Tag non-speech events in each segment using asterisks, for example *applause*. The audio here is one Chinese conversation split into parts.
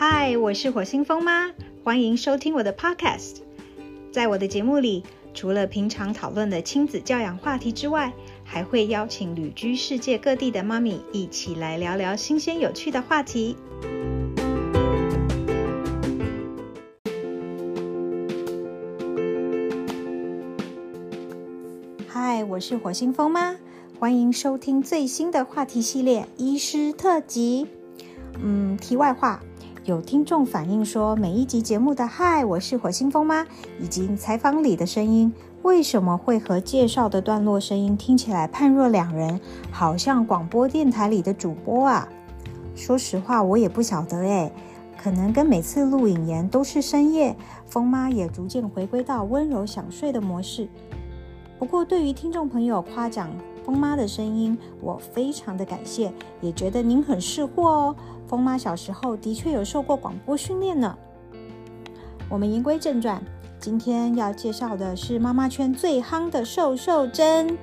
嗨，我是火星风妈，欢迎收听我的 Podcast。在我的节目里，除了平常讨论的亲子教养话题之外，还会邀请旅居世界各地的妈咪一起来聊聊新鲜有趣的话题。嗨，我是火星风妈，欢迎收听最新的话题系列医师特辑。嗯，题外话。有听众反映说，每一集节目的“嗨，我是火星风妈”以及采访里的声音，为什么会和介绍的段落声音听起来判若两人，好像广播电台里的主播啊？说实话，我也不晓得诶，可能跟每次录影言都是深夜，风妈也逐渐回归到温柔想睡的模式。不过，对于听众朋友夸奖风妈的声音，我非常的感谢，也觉得您很识货哦。风妈小时候的确有受过广播训练呢。我们言归正传，今天要介绍的是妈妈圈最夯的瘦瘦针。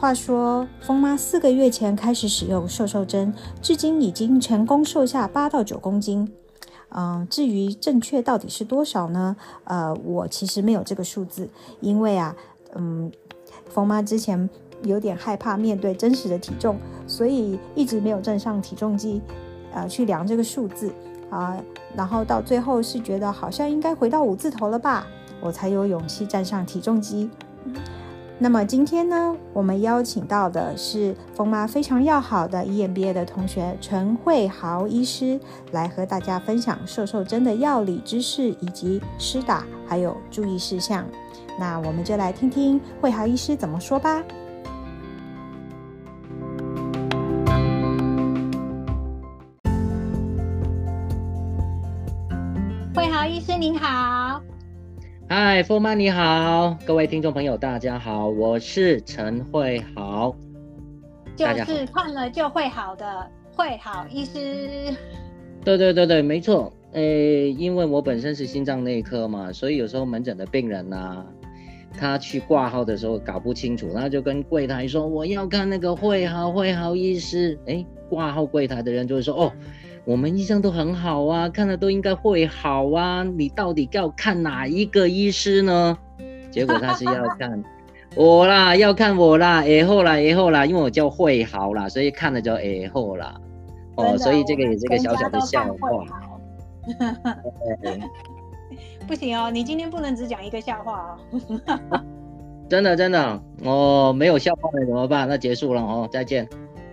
话说，风妈四个月前开始使用瘦瘦针，至今已经成功瘦下八到九公斤。嗯，至于正确到底是多少呢？呃，我其实没有这个数字，因为啊，嗯，风妈之前有点害怕面对真实的体重，所以一直没有站上体重机。呃，去量这个数字啊，然后到最后是觉得好像应该回到五字头了吧，我才有勇气站上体重机。那么今天呢，我们邀请到的是风妈非常要好的 EMBA 的同学陈慧豪医师，来和大家分享瘦瘦针的药理知识以及施打还有注意事项。那我们就来听听慧豪医师怎么说吧。好，嗨，富妈你好，各位听众朋友大家好，我是陈慧豪，就是看了就会好的会好医师，对对对对，没错，诶，因为我本身是心脏内科嘛，所以有时候门诊的病人呐，他去挂号的时候搞不清楚，他就跟柜台说我要看那个会好会好医师，诶，挂号柜台的人就会说哦。我们医生都很好啊，看了都应该会好啊。你到底要看哪一个医师呢？结果他是要看 *laughs* 我啦，要看我啦，哎后啦，哎后啦，因为我叫会好啦，所以看了就哎后啦。哦，所以这个也是个小小的笑话。*laughs* 不行哦，你今天不能只讲一个笑话哦。*laughs* 真的真的，哦，没有笑话了怎么办？那结束了哦，再见。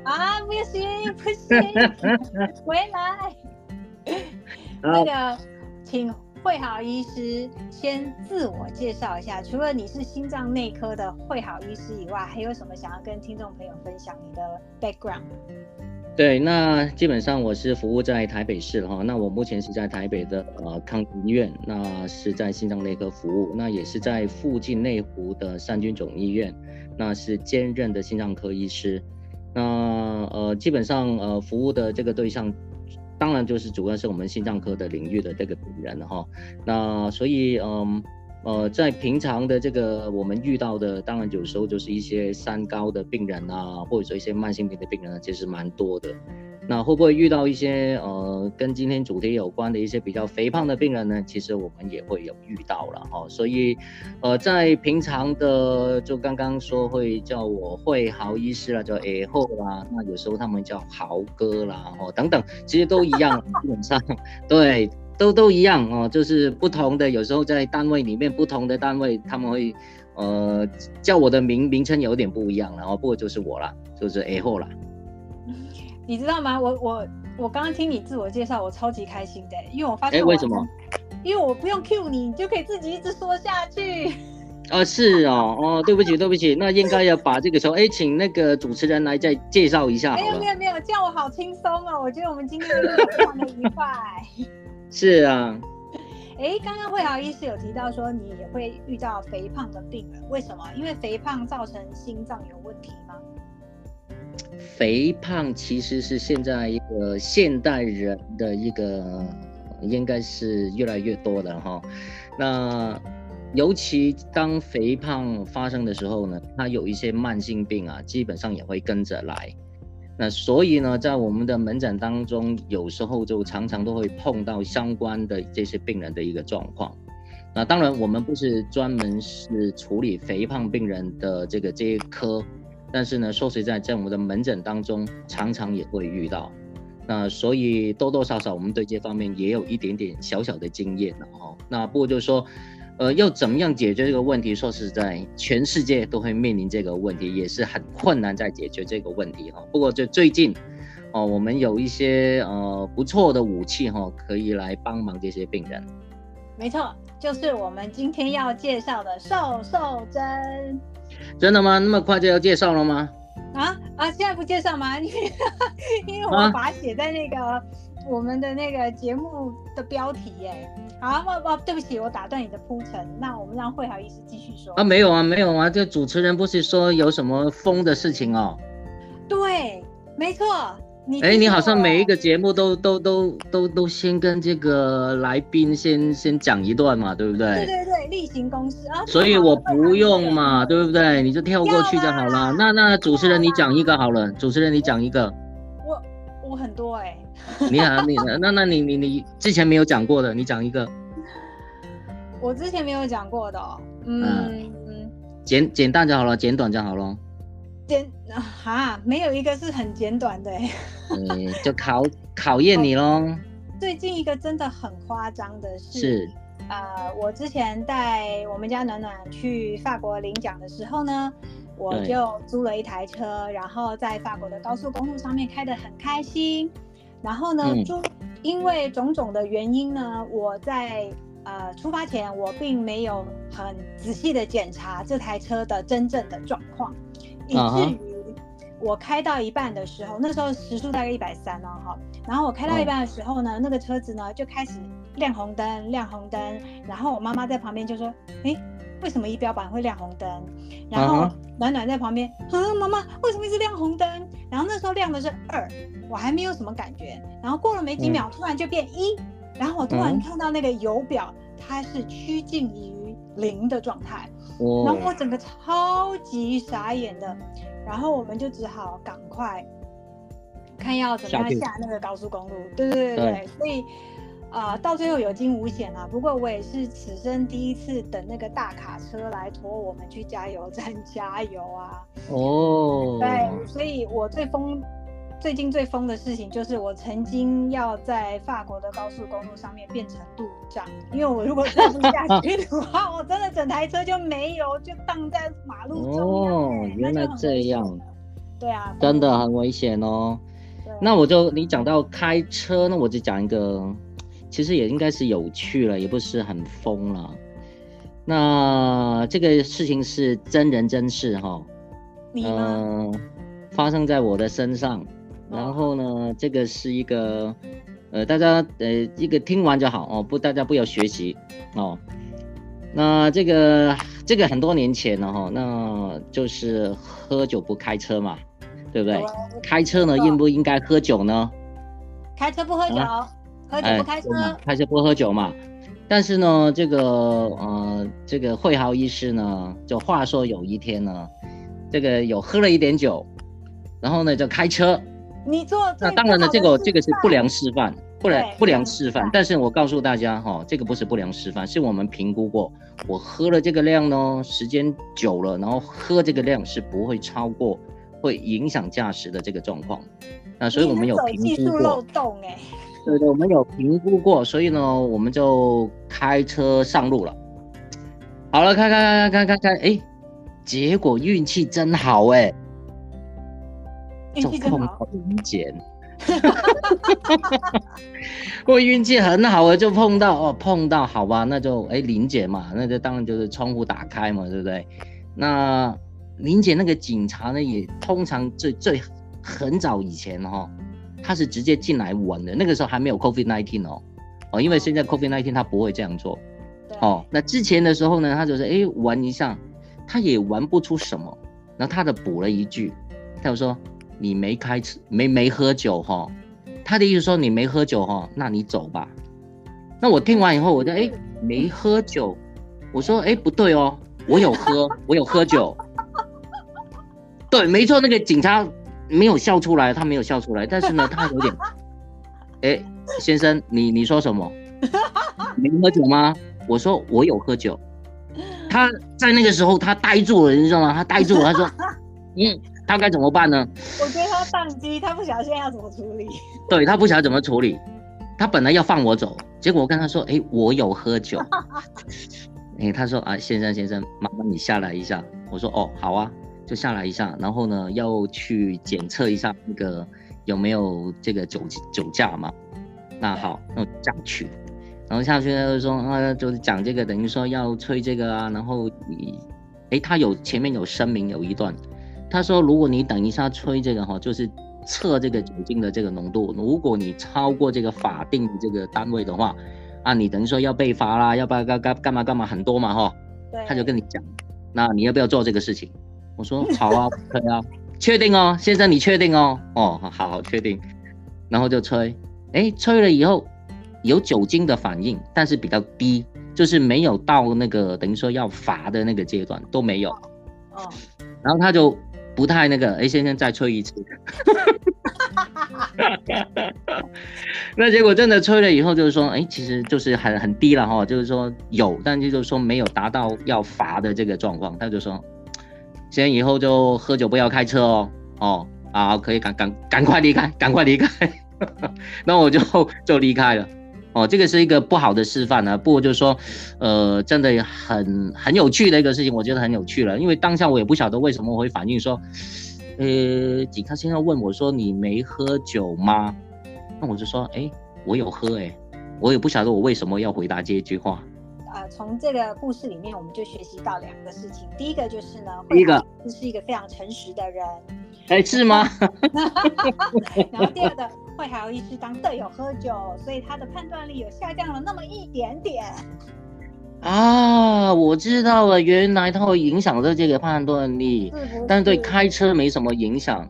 啊，不行不行，回来。*laughs* 那个，请会好医师先自我介绍一下。除了你是心脏内科的会好医师以外，还有什么想要跟听众朋友分享你的 background？对，那基本上我是服务在台北市哈。那我目前是在台北的呃康医院，那是在心脏内科服务，那也是在附近内湖的三军总医院，那是兼任的心脏科医师。那呃，基本上呃，服务的这个对象，当然就是主要是我们心脏科的领域的这个病人哈。那所以嗯，呃在平常的这个我们遇到的，当然有时候就是一些三高的病人啊，或者说一些慢性病的病人，其实蛮多的。那会不会遇到一些呃跟今天主题有关的一些比较肥胖的病人呢？其实我们也会有遇到了哈，所以呃在平常的就刚刚说会叫我会豪医师啦，叫 A 后啦，那有时候他们叫豪哥啦，哦等等，其实都一样，基本上对都都一样哦，就是不同的，有时候在单位里面不同的单位他们会呃叫我的名名称有点不一样，然后不过就是我啦，就是 A 后啦。你知道吗？我我我刚刚听你自我介绍，我超级开心的，因为我发现，哎，为什么？*laughs* 因为我不用 cue 你，你就可以自己一直说下去。啊，是哦，哦，对不起，对不起，那应该要把这个时候，哎，请那个主持人来再介绍一下。没有没有没有，这样我好轻松哦，我觉得我们今天非常的愉快。是啊。哎，刚刚慧豪医师有提到说，你也会遇到肥胖的病人，为什么？因为肥胖造成心脏有问题吗？肥胖其实是现在一个现代人的一个，应该是越来越多的哈。那尤其当肥胖发生的时候呢，它有一些慢性病啊，基本上也会跟着来。那所以呢，在我们的门诊当中，有时候就常常都会碰到相关的这些病人的一个状况。那当然，我们不是专门是处理肥胖病人的这个这一科，但是呢，说实在，在我们的门诊当中，常常也会遇到。那所以多多少少，我们对这方面也有一点点小小的经验了哈。那不过就是说。呃，要怎么样解决这个问题？说实在，全世界都会面临这个问题，也是很困难在解决这个问题哈。不过就最近，哦，我们有一些呃不错的武器哈，可以来帮忙这些病人。没错，就是我们今天要介绍的瘦瘦针。真的吗？那么快就要介绍了吗？啊啊！现在不介绍吗？*laughs* 因为因为我把它写在那个我们的那个节目的标题耶。好，不不，对不起，我打断你的铺陈。那我们让慧豪医师继续说。啊，没有啊，没有啊，这主持人不是说有什么疯的事情哦？对，没错。你哎，你好像每一个节目都都都都都先跟这个来宾先先讲一段嘛，对不对？对对对，例行公事啊。所以我不用嘛，对不对？你就跳过去就好了。那那主持人你讲一个好了，主持人你讲一个。我我很多哎。*laughs* 你好，你那那你你你之前没有讲过的，你讲一个。*laughs* 我之前没有讲过的，嗯嗯，简简单就好了，简短就好了。简哈，没有一个是很简短的。*laughs* 嗯，就考考验你喽。最近一个真的很夸张的是，是呃，我之前带我们家暖暖去法国领奖的时候呢，我就租了一台车，然后在法国的高速公路上面开得很开心。然后呢，就因为种种的原因呢，我在呃出发前我并没有很仔细的检查这台车的真正的状况，以至于我开到一半的时候，那时候时速大概一百三哦哈，然后我开到一半的时候呢，那个车子呢就开始亮红灯，亮红灯，然后我妈妈在旁边就说，哎。为什么仪表板会亮红灯？然后暖暖在旁边，啊，妈妈，为什么一直亮红灯？然后那时候亮的是二，我还没有什么感觉。然后过了没几秒，突然就变一，然后我突然看到那个油表，它是趋近于零的状态。然后我整个超级傻眼的，然后我们就只好赶快看要怎么样下那个高速公路。对对对对，所以。啊，到最后有惊无险啊！不过我也是此生第一次等那个大卡车来驮我们去加油站 *laughs* 加油啊！哦，对，所以我最疯，最近最疯的事情就是我曾经要在法国的高速公路上面变成路障，因为我如果再不下去的话，*laughs* 我真的整台车就没油，就荡在马路中哦，原来这样，对啊，真的很危险哦。那我就你讲到开车，那我就讲一个。其实也应该是有趣了，也不是很疯了。那这个事情是真人真事哈，嗯，发生在我的身上。然后呢，这个是一个，呃，大家呃，一个听完就好哦，不，大家不要学习哦。那这个这个很多年前了哈，那就是喝酒不开车嘛，对不对？开车呢，应不应该喝酒呢？开车不喝酒。喝酒不开车，开车不喝酒嘛。但是呢，这个呃，这个惠豪医师呢，就话说有一天呢，这个有喝了一点酒，然后呢就开车。你做那当然了，这个这个是不良示范，不良不良示范。但是我告诉大家哈，这个不是不良示范，是我们评估过，我喝了这个量呢，时间久了，然后喝这个量是不会超过会影响驾驶的这个状况。那所以我们有评估过。漏洞哎。对对，我们有评估过，所以呢，我们就开车上路了。好了，开开开开开开，哎，结果运气真好哎，就碰到林姐，我 *laughs* 运气很好啊，就碰到哦，碰到好吧，那就哎林姐嘛，那就当然就是窗户打开嘛，对不对？那林姐那个警察呢，也通常最最很早以前哈。他是直接进来玩的，那个时候还没有 COVID nineteen 哦，哦，因为现在 COVID nineteen 他不会这样做，哦，那之前的时候呢，他就是哎玩一下，他也玩不出什么，然后他的补了一句，他就说你没开车，没没喝酒哈，他的意思说你没喝酒哈，那你走吧。那我听完以后，我就哎没喝酒，我说哎不对哦，我有喝，我有喝酒，*laughs* 对，没错，那个警察。没有笑出来，他没有笑出来，但是呢，*laughs* 他有点，哎，先生，你你说什么？*laughs* 你喝酒吗？我说我有喝酒。他在那个时候他呆住了，你知道吗？他呆住了，他说，*laughs* 嗯，他该怎么办呢？我觉得他宕机，他不晓得现在要怎么处理。对他不晓得怎么处理，他本来要放我走，结果我跟他说，哎，我有喝酒。哎，他说啊，先生先生，麻烦你下来一下。我说哦，好啊。就下来一下，然后呢，要去检测一下那个有没有这个酒酒驾嘛？那好，那我下去，然后下去他就说啊，就是讲这个，等于说要吹这个啊，然后你，哎，他有前面有声明有一段，他说如果你等一下吹这个哈，就是测这个酒精的这个浓度，如果你超过这个法定的这个单位的话，啊，你等于说要被罚啦，要不要干干干嘛干嘛很多嘛哈？对，他就跟你讲，那你要不要做这个事情？我说好啊，可以啊，确定哦，先生你确定哦？哦，好好确定，然后就吹，哎，吹了以后有酒精的反应，但是比较低，就是没有到那个等于说要罚的那个阶段都没有。哦，然后他就不太那个，哎，先生再吹一次。*laughs* 那结果真的吹了以后，就是说，哎，其实就是很很低了哈，就是说有，但就是说没有达到要罚的这个状况，他就说。先以后就喝酒不要开车哦，哦，好，可以赶赶赶快离开，赶快离开，*laughs* 那我就 *laughs* 就离开了，哦，这个是一个不好的示范呢。不过就是说，呃，真的很很有趣的一个事情，我觉得很有趣了。因为当下我也不晓得为什么会反应说，呃，警察先生问我说你没喝酒吗？那我就说，哎，我有喝，哎，我也不晓得我为什么要回答这句话。呃，从这个故事里面，我们就学习到两个事情。第一个就是呢，第一个是一个非常诚实的人，哎，是吗？*laughs* 然后第二个，会好医师当队友喝酒，所以他的判断力有下降了那么一点点。啊，我知道了，原来他会影响着这个判断力，但对开车没什么影响。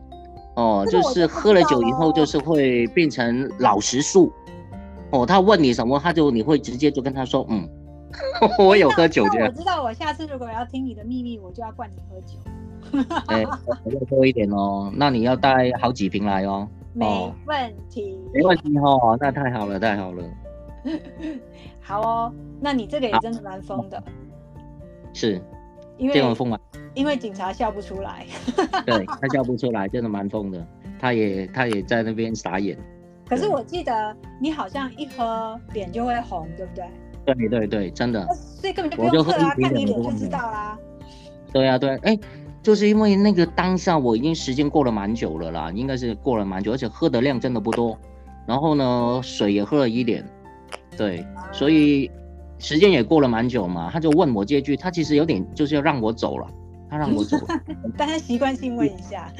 哦，就是喝了酒以后，就是会变成老实树。哦，他问你什么，他就你会直接就跟他说，嗯。*laughs* 我有喝酒，我知道。我下次如果要听你的秘密，我就要灌你喝酒。哎，*laughs* 要多一点哦。那你要带好几瓶来哦。没问题，没问题哦。那太好了，太好了。*laughs* 好哦，那你这个也真的蛮疯的。是，因为？因为警察笑不出来。对他笑不出来，真的蛮疯的。他也他也在那边傻眼。可是我记得你好像一喝脸就会红，对不对？对对对，真的，所以根本就不用测啊，看你脸就知道啦。对啊，对，哎，就是因为那个当下我已经时间过了蛮久了啦，应该是过了蛮久，而且喝的量真的不多，然后呢，水也喝了一点，对，所以时间也过了蛮久嘛，他就问我这句，他其实有点就是要让我走了，他让我走，*laughs* 但他习惯性问一下，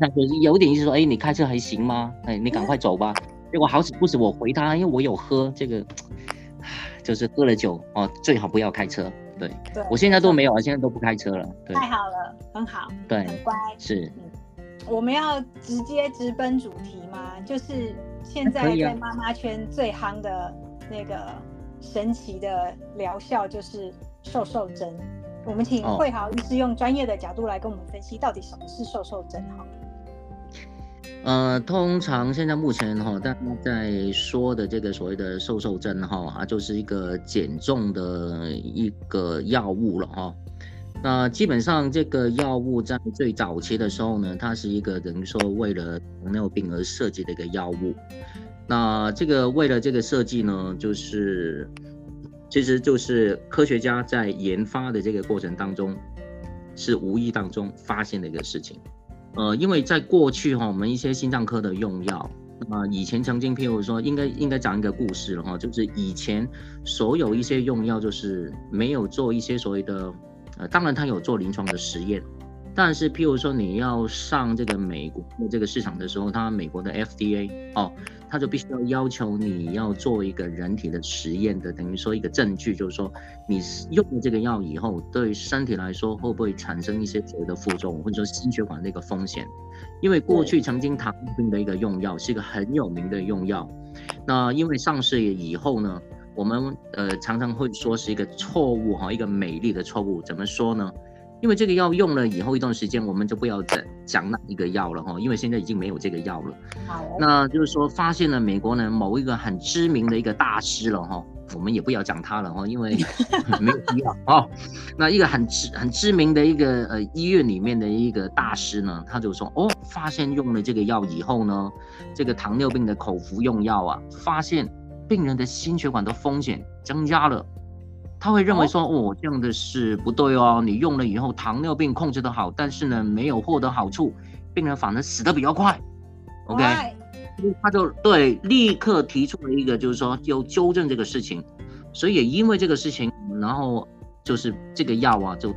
他就是有点意思说，哎，你开车还行吗？哎，你赶快走吧。结果好死不死我回他，因为我有喝这个。就是喝了酒哦，最好不要开车。对，我现在都没有啊，现在都不开车了。对，太好了，很好，对，很乖。是，我们要直接直奔主题吗？就是现在在妈妈圈最夯的那个神奇的疗效，就是瘦瘦针。我们请慧豪医师用专业的角度来跟我们分析，到底什么是瘦瘦针？哈。呃，通常现在目前哈，大家在说的这个所谓的瘦瘦针哈，啊，就是一个减重的一个药物了哈。那基本上这个药物在最早期的时候呢，它是一个等于说为了糖尿病而设计的一个药物。那这个为了这个设计呢，就是其实就是科学家在研发的这个过程当中，是无意当中发现的一个事情。呃，因为在过去哈，我们一些心脏科的用药，那以前曾经譬如说，应该应该讲一个故事了哈，就是以前所有一些用药就是没有做一些所谓的，呃，当然他有做临床的实验。但是，譬如说你要上这个美国的这个市场的时候，它美国的 FDA 哦，它就必须要要求你要做一个人体的实验的，等于说一个证据，就是说你用了这个药以后，对身体来说会不会产生一些所谓的副作用，或者说心血管的一个风险？因为过去曾经糖尿病的一个用药是一个很有名的用药，那因为上市以后呢，我们呃常常会说是一个错误哈，一个美丽的错误，怎么说呢？因为这个药用了以后一段时间，我们就不要再讲那一个药了哈，因为现在已经没有这个药了。好，那就是说发现了美国呢某一个很知名的一个大师了哈，我们也不要讲他了哈，因为没有必要 *laughs* 哦。那一个很知很知名的一个呃医院里面的一个大师呢，他就说哦，发现用了这个药以后呢，这个糖尿病的口服用药啊，发现病人的心血管的风险增加了。他会认为说，哦，这样的是不对哦。你用了以后，糖尿病控制的好，但是呢，没有获得好处，病人反而死的比较快。OK，他就对立刻提出了一个，就是说要纠正这个事情。所以也因为这个事情，然后就是这个药啊，就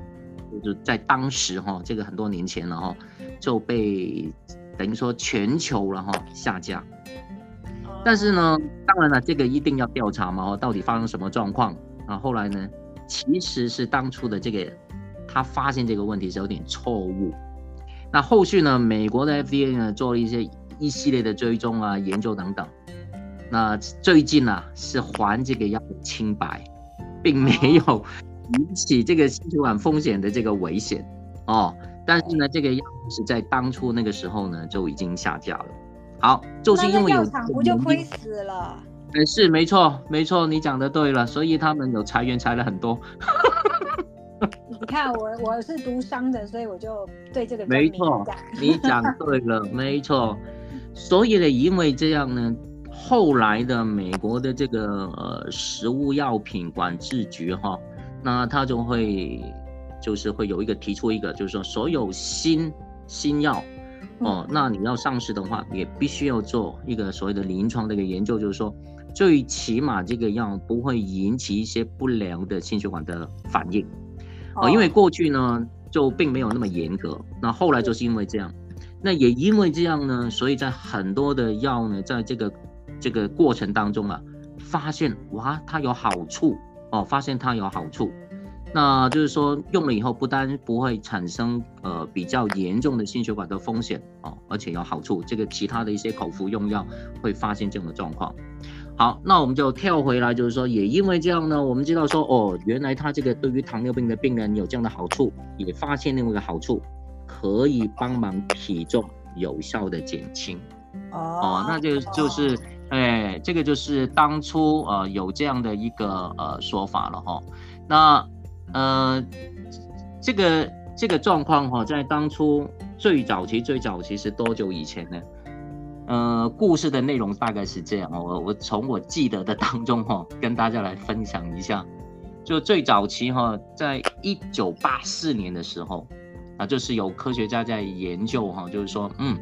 就在当时哈，这个很多年前了哈，就被等于说全球了哈下架。但是呢，当然了，这个一定要调查嘛，到底发生什么状况？啊，后来呢，其实是当初的这个他发现这个问题是有点错误。那后续呢，美国的 FDA 呢做了一些一系列的追踪啊、研究等等。那最近呢是还这个药清白，并没有 *laughs* 引起这个心血管风险的这个危险哦。但是呢，这个药是在当初那个时候呢就已经下架了。好，就是因为有不就亏死了。没是没错没错，你讲的对了，所以他们有裁员裁了很多。*laughs* 你看我我是读商的，所以我就对这个没错，你讲 *laughs* 对了，没错。所以呢，因为这样呢，后来的美国的这个呃食物药品管制局哈，那他就会就是会有一个提出一个，就是说所有新新药哦，那你要上市的话，也必须要做一个所谓的临床的一个研究，就是说。最起码这个药不会引起一些不良的心血管的反应，哦，因为过去呢就并没有那么严格，那后来就是因为这样，那也因为这样呢，所以在很多的药呢，在这个这个过程当中啊，发现哇它有好处哦，发现它有好处，那就是说用了以后不单不会产生呃比较严重的心血管的风险哦，而且有好处，这个其他的一些口服用药会发现这种的状况。好，那我们就跳回来，就是说，也因为这样呢，我们知道说，哦，原来他这个对于糖尿病的病人有这样的好处，也发现另外一个好处，可以帮忙体重有效的减轻。哦，那就就是，哎，这个就是当初呃有这样的一个呃说法了哈。那呃，这个这个状况哈，在当初最早期最早期是多久以前呢？呃，故事的内容大概是这样，我我从我记得的 *laughs* 当中哈，跟大家来分享一下。就最早期哈，在一九八四年的时候，啊，就是有科学家在研究哈，就是说，嗯，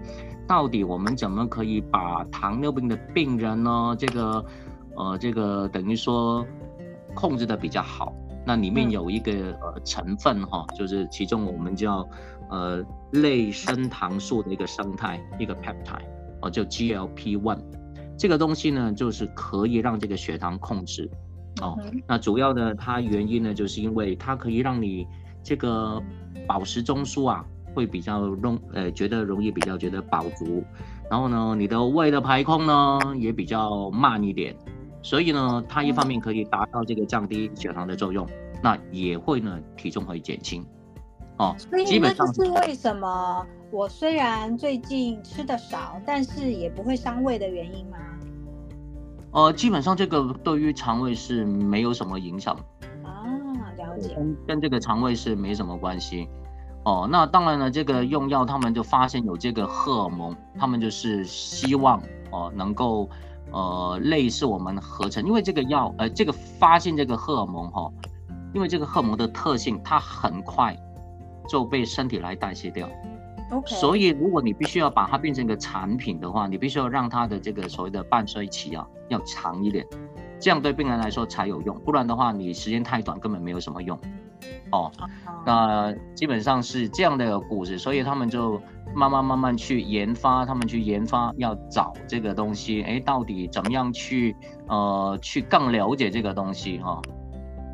到底我们怎么可以把糖尿病的病人呢，这个，呃，这个等于说控制的比较好？那里面有一个呃成分哈，就是其中我们叫呃类升糖素的一个生态，一个 peptide。哦，叫 GLP one，这个东西呢，就是可以让这个血糖控制。哦，那主要的它原因呢，就是因为它可以让你这个饱食中枢啊，会比较容呃觉得容易比较觉得饱足，然后呢，你的胃的排空呢也比较慢一点，所以呢，它一方面可以达到这个降低血糖的作用，那也会呢体重会减轻。哦，所以那就是为什么我虽然最近吃的少，但是也不会伤胃的原因吗？呃，基本上这个对于肠胃是没有什么影响。啊，了解。跟跟这个肠胃是没什么关系。哦，那当然了，这个用药他们就发现有这个荷尔蒙，他们就是希望哦能够呃类似我们合成，因为这个药呃这个发现这个荷尔蒙哈，因为这个荷尔蒙的特性，它很快。就被身体来代谢掉，OK。所以如果你必须要把它变成一个产品的话，你必须要让它的这个所谓的半衰期啊要长一点，这样对病人来说才有用。不然的话，你时间太短，根本没有什么用。哦，那基本上是这样的一个故事，所以他们就慢慢慢慢去研发，他们去研发要找这个东西，哎，到底怎么样去呃去更了解这个东西哈？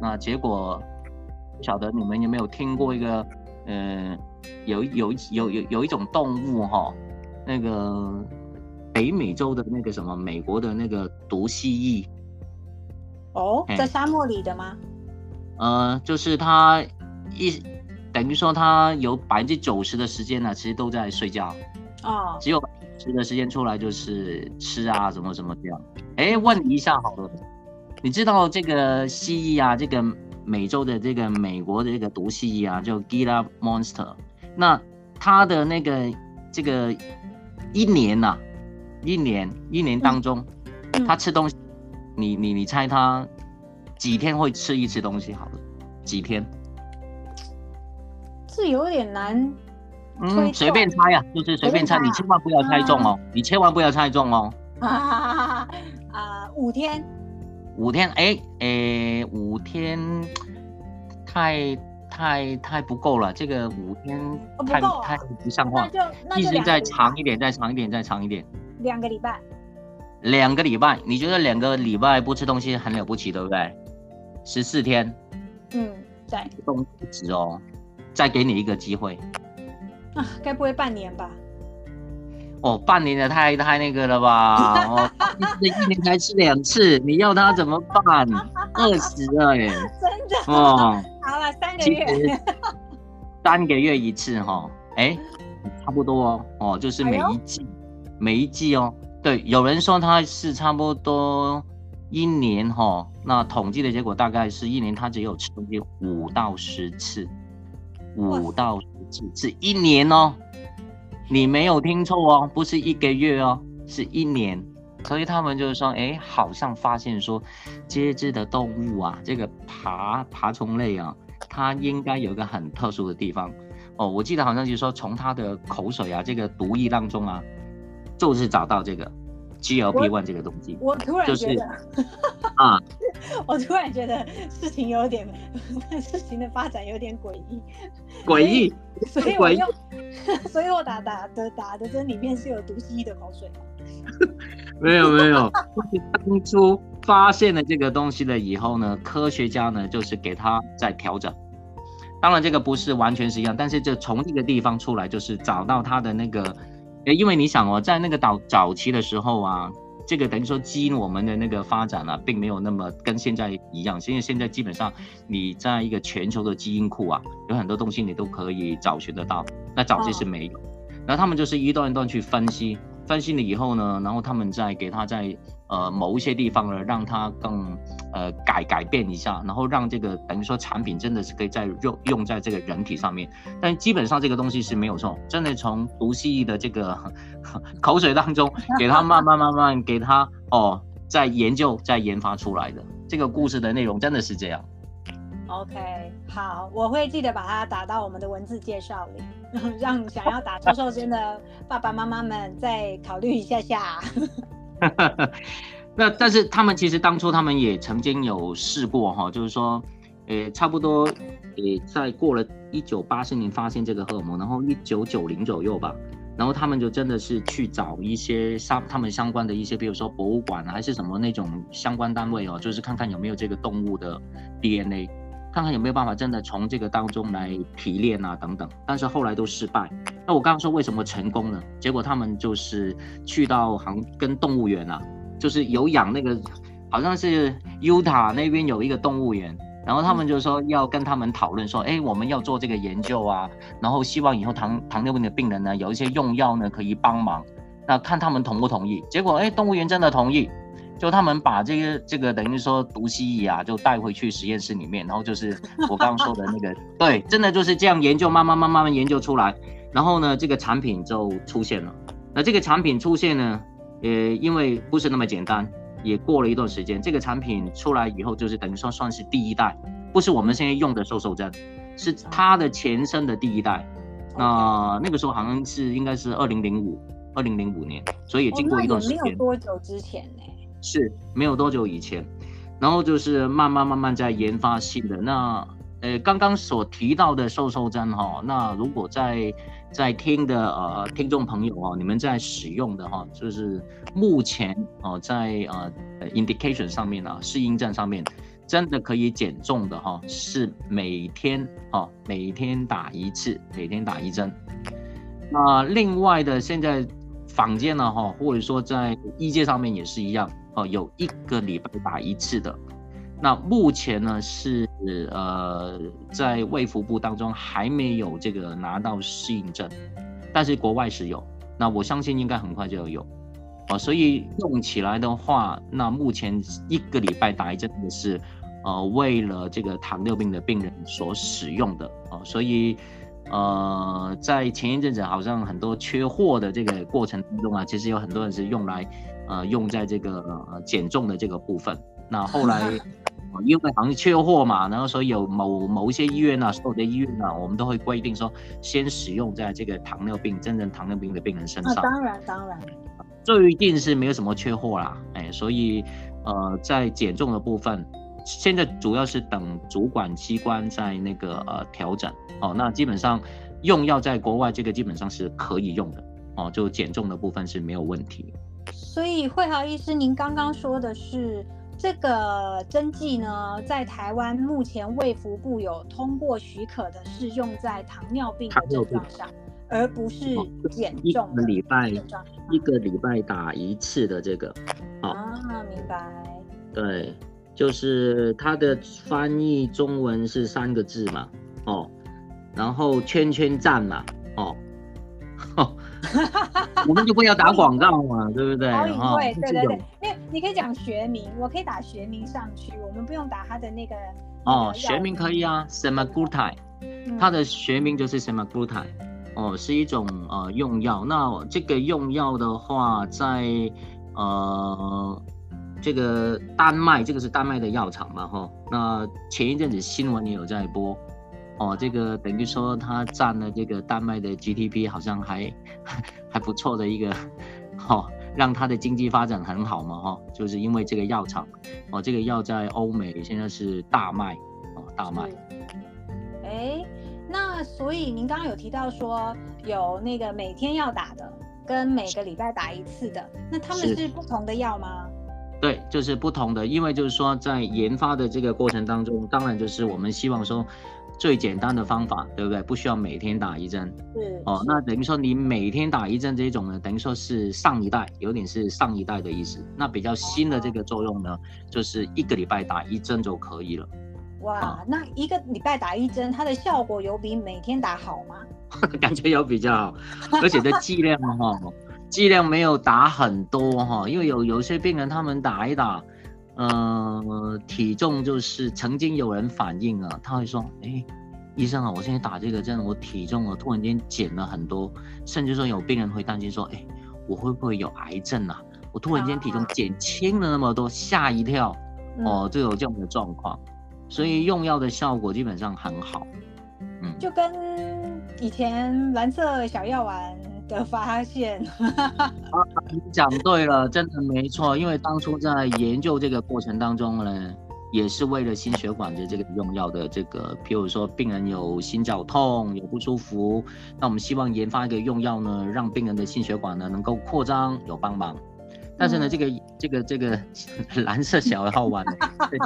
那结果不晓得你们有没有听过一个？嗯，有有有有有一种动物哈，那个北美洲的那个什么，美国的那个毒蜥蜴。哦，在沙漠里的吗？呃，就是它一等于说它有百分之九十的时间呢，其实都在睡觉，哦，只有十的时间出来就是吃啊什么什么这样。哎，问你一下好了，你知道这个蜥蜴啊，这个美洲的这个美国的这个毒蜥蜴啊，叫 Gila monster，那他的那个这个一年呐、一年一年当中，嗯它吃东西，你你你猜他几天会吃一次东西？好了，几天？是有点难，嗯，随便猜呀、就是随便猜，你千万不要猜中哦，你千万不要猜中哦。啊 *laughs* 啊，五天，五天，哎哎，五天太太太不够了，这个五天太、哦不太不像话，那就那意思再长一点，再长一点，再长一点，两个礼拜，两个礼拜。你觉得两个礼拜不吃东西很了不起，对不对？十四天嗯，在动不止哦，再给你一个机会啊，该不会半年吧？哦，半年的太太那个了吧？哦，这一年才吃两次，你要他怎么办？*laughs* 饿死了耶！真的，哦。好了，三个其月，实 *laughs* 三个月一次哈，哎，差不多哦，哦，就是每一季，每一季哦，对，有人说它是差不多一年哈，那统计的结果大概是一年它只有吃东西五到十次，五到十次是一年哦，你没有听错哦，不是一个月哦，是一年。所以他们就是说，哎，好像发现说，这只的动物啊，这个爬爬虫类啊，它应该有一个很特殊的地方哦。我记得好像就是说，从它的口水啊，这个毒液当中啊，就是找到这个 GLP one 这个东西我突然就是觉得，啊。我突然觉得事情有点，事情的发展有点诡异，诡异，所以我用，所以我打打的打的针里面是有毒蜥蜴的口水。*laughs* 没有没有，就是当初发现了这个东西了以后呢，科学家呢就是给它在调整。当然这个不是完全是一样，但是就从这个地方出来，就是找到它的那个，诶因为你想哦，在那个早早期的时候啊，这个等于说基因我们的那个发展啊，并没有那么跟现在一样。因为现在基本上你在一个全球的基因库啊，有很多东西你都可以找寻得到，那早期是没有。然后他们就是一段一段去分析，分析了以后呢，然后他们再给他在呃某一些地方呢，让它更呃改改变一下，然后让这个等于说产品真的是可以在用用在这个人体上面。但基本上这个东西是没有错，真的从毒蜥蜴的这个口水当中给它慢慢慢慢给它哦，在研究在研发出来的。这个故事的内容真的是这样。OK，*laughs* 好，我会记得把它打到我们的文字介绍里，*laughs* 让想要打瘦瘦针的爸爸妈妈们再考虑一下下。*laughs* 那但是他们其实当初他们也曾经有试过哈，就是说，呃，差不多，呃，在过了一九八四年发现这个荷尔蒙，然后一九九零左右吧，然后他们就真的是去找一些相他们相关的一些，比如说博物馆啊，还是什么那种相关单位哦，就是看看有没有这个动物的 DNA，看看有没有办法真的从这个当中来提炼啊等等，但是后来都失败。那我刚刚说为什么成功呢？结果他们就是去到行跟动物园啊。就是有养那个，好像是 UTA 那边有一个动物园，然后他们就说要跟他们讨论说，哎，我们要做这个研究啊，然后希望以后糖糖尿病的病人呢，有一些用药呢可以帮忙，那看他们同不同意。结果哎，动物园真的同意，就他们把这个这个等于说毒蜥蜴啊，就带回去实验室里面，然后就是我刚刚说的那个，*laughs* 对，真的就是这样研究，慢慢慢慢慢研究出来，然后呢，这个产品就出现了。那这个产品出现呢？呃，因为不是那么简单，也过了一段时间，这个产品出来以后，就是等于说算是第一代，不是我们现在用的瘦瘦针，是它的前身的第一代。那那个时候好像是应该是二零零五，二零零五年，所以经过一段时间。没有多久之前呢？是没有多久以前，然后就是慢慢慢慢在研发新的。那呃，刚刚所提到的瘦瘦针哈，那如果在在听的呃听众朋友哦，你们在使用的哈，就是目前哦在呃 indication 上面啊，适应症上面，真的可以减重的哈，是每天哦每天打一次，每天打一针。那另外的现在坊间呢哈，或者说在医界上面也是一样哦，有一个礼拜打一次的。那目前呢是呃在卫福部当中还没有这个拿到适应症，但是国外是有，那我相信应该很快就要有，哦，所以用起来的话，那目前一个礼拜打一针的是，呃，为了这个糖尿病的病人所使用的哦，所以呃在前一阵子好像很多缺货的这个过程当中啊，其实有很多人是用来呃用在这个呃减重的这个部分，那后来。*laughs* 因为行业缺货嘛，然后所以有某某一些医院啊，所有的医院啊，我们都会规定说，先使用在这个糖尿病真正糖尿病的病人身上。当然当然，最近是没有什么缺货啦，哎，所以呃，在减重的部分，现在主要是等主管机关在那个呃调整哦。那基本上用药在国外这个基本上是可以用的哦，就减重的部分是没有问题。所以慧豪医师，您刚刚说的是。这个针剂呢，在台湾目前卫福部有通过许可的，是用在糖尿病的症状上，而不是减重。一个礼拜一个礼拜打一次的这个。啊，明白。对，就是它的翻译中文是三个字嘛，哦，然后圈圈站嘛，哦。*laughs* 我们就不要打广告嘛，对不对？好对对对，因为你可以讲学名，我可以打学名上去，我们不用打他的那个。哦，学名可以啊，semaglutide，它的学名就是 semaglutide，哦，是一种呃用药。那这个用药的话，在呃这个丹麦，这个是丹麦的药厂嘛，哈。那前一阵子新闻也有在播。哦，这个等于说它占了这个丹麦的 GDP，好像还 *laughs* 还不错的一个，哦，让它的经济发展很好嘛，哈，就是因为这个药厂，哦，这个药在欧美现在是大卖，哦，大卖。哎，那所以您刚刚有提到说有那个每天要打的，跟每个礼拜打一次的，那他们是不同的药吗？对，就是不同的，因为就是说在研发的这个过程当中，当然就是我们希望说。最简单的方法，对不对？不需要每天打一针。对哦，那等于说你每天打一针这种呢，等于说是上一代，有点是上一代的意思。那比较新的这个作用呢，就是一个礼拜打一针就可以了。哇，那一个礼拜打一针，它的效果有比每天打好吗？*laughs* 感觉有比较好，而且的剂量哈，剂量没有打很多哈，因为有有些病人他们打一打。呃，体重就是曾经有人反映啊，他会说，哎，医生啊，我现在打这个针，我体重啊突然间减了很多，甚至说有病人会担心说，哎，我会不会有癌症啊？我突然间体重减轻了那么多，吓一跳，哦，就有这样的状况，所以用药的效果基本上很好，嗯，就跟以前蓝色小药丸。的发现，*laughs* 你讲对了，真的没错。因为当初在研究这个过程当中呢，也是为了心血管的这个用药的这个，譬如说病人有心绞痛、有不舒服，那我们希望研发一个用药呢，让病人的心血管呢能够扩张，有帮忙。但是呢，这个这个这个蓝色小药丸，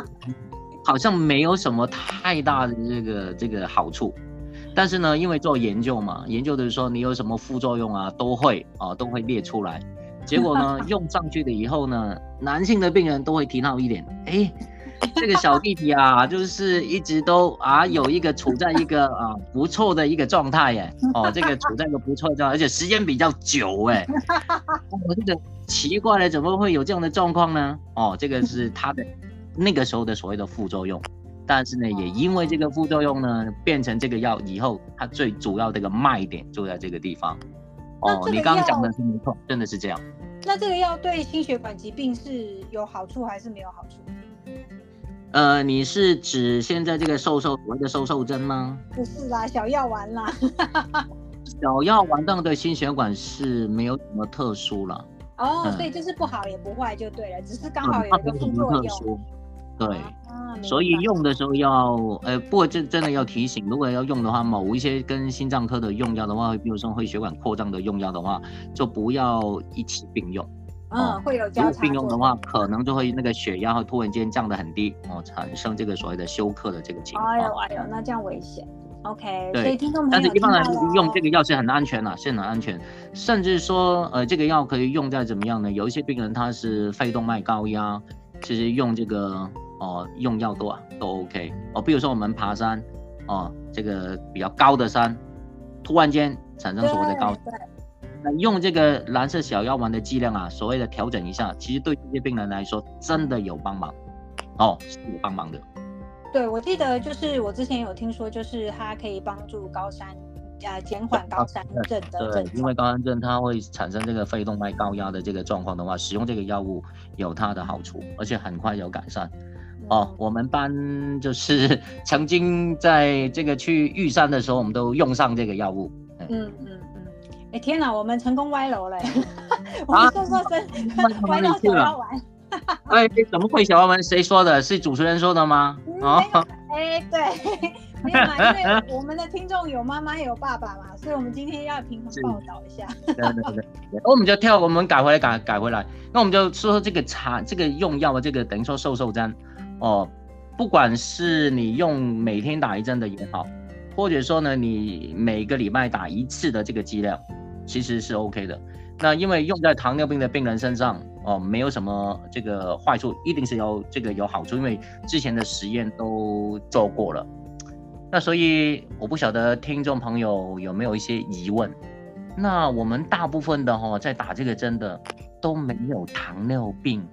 *laughs* 好像没有什么太大的这个这个好处。但是呢，因为做研究嘛，研究的时候你有什么副作用啊，都会啊都会列出来。结果呢，*laughs* 用上去了以后呢，男性的病人都会提到一点，哎，*laughs* 这个小弟弟啊，就是一直都啊有一个处在一个啊不错的一个状态耶，哦，这个处在一个不错的状态，而且时间比较久哎，我 *laughs* 这个奇怪了，怎么会有这样的状况呢？哦，这个是他的那个时候的所谓的副作用。但是呢，也因为这个副作用呢，变成这个药以后，它最主要的一个卖点就在这个地方。哦，你刚刚讲的是没错，真的是这样。那这个药对心血管疾病是有好处还是没有好处？呃，你是指现在这个瘦瘦所谓的瘦瘦针吗？不是啦，小药丸啦。*laughs* 小药丸当然对心血管是没有什么特殊了。哦，所以就是不好也不坏就对了，只是刚好有一个副作用。对，所以用的时候要，呃，不过真真的要提醒，如果要用的话，某一些跟心脏科的用药的话，比如说会血管扩张的用药的话，就不要一起并用。嗯，会有交叉。并用的话，可能就会那个血压会突然间降得很低，哦，产生这个所谓的休克的这个情况。哎呦哎呦，那这样危险。OK，所以听众朋友，但是一般来说用这个药是很安全的，是很安全，甚至说，呃，这个药可以用在怎么样呢？有一些病人他是肺动脉高压。其实用这个哦用药都都 OK 哦。比如说我们爬山哦，这个比较高的山，突然间产生所谓的高，那用这个蓝色小药丸的剂量啊，所谓的调整一下，其实对这些病人来说真的有帮忙哦，是有帮忙的。对，我记得就是我之前有听说，就是它可以帮助高山，呃，减缓高山症的对，因为高山症它会产生这个肺动脉高压的这个状况的话，使用这个药物有它的好处，而且很快有改善。哦，我们班就是 *laughs* 曾经在这个去玉山的时候，我们都用上这个药物。嗯嗯嗯。哎天哪，我们成功歪楼 *laughs* 了！我们说说声，歪到小药丸。哎，怎么会小黄文？谁说的？是主持人说的吗？啊，哎，对，*laughs* 没有嘛，因为我们的听众有妈妈有爸爸嘛，所以我们今天要平衡报道一下。对对对，那我们就跳，我们改回来，改改回来。那我们就说这个茶，这个用药的这个等于说瘦瘦针哦，不管是你用每天打一针的也好，或者说呢你每个礼拜打一次的这个剂量，其实是 OK 的。那因为用在糖尿病的病人身上哦，没有什么这个坏处，一定是有这个有好处，因为之前的实验都做过了。那所以我不晓得听众朋友有没有一些疑问。那我们大部分的哈在打这个针的都没有糖尿病，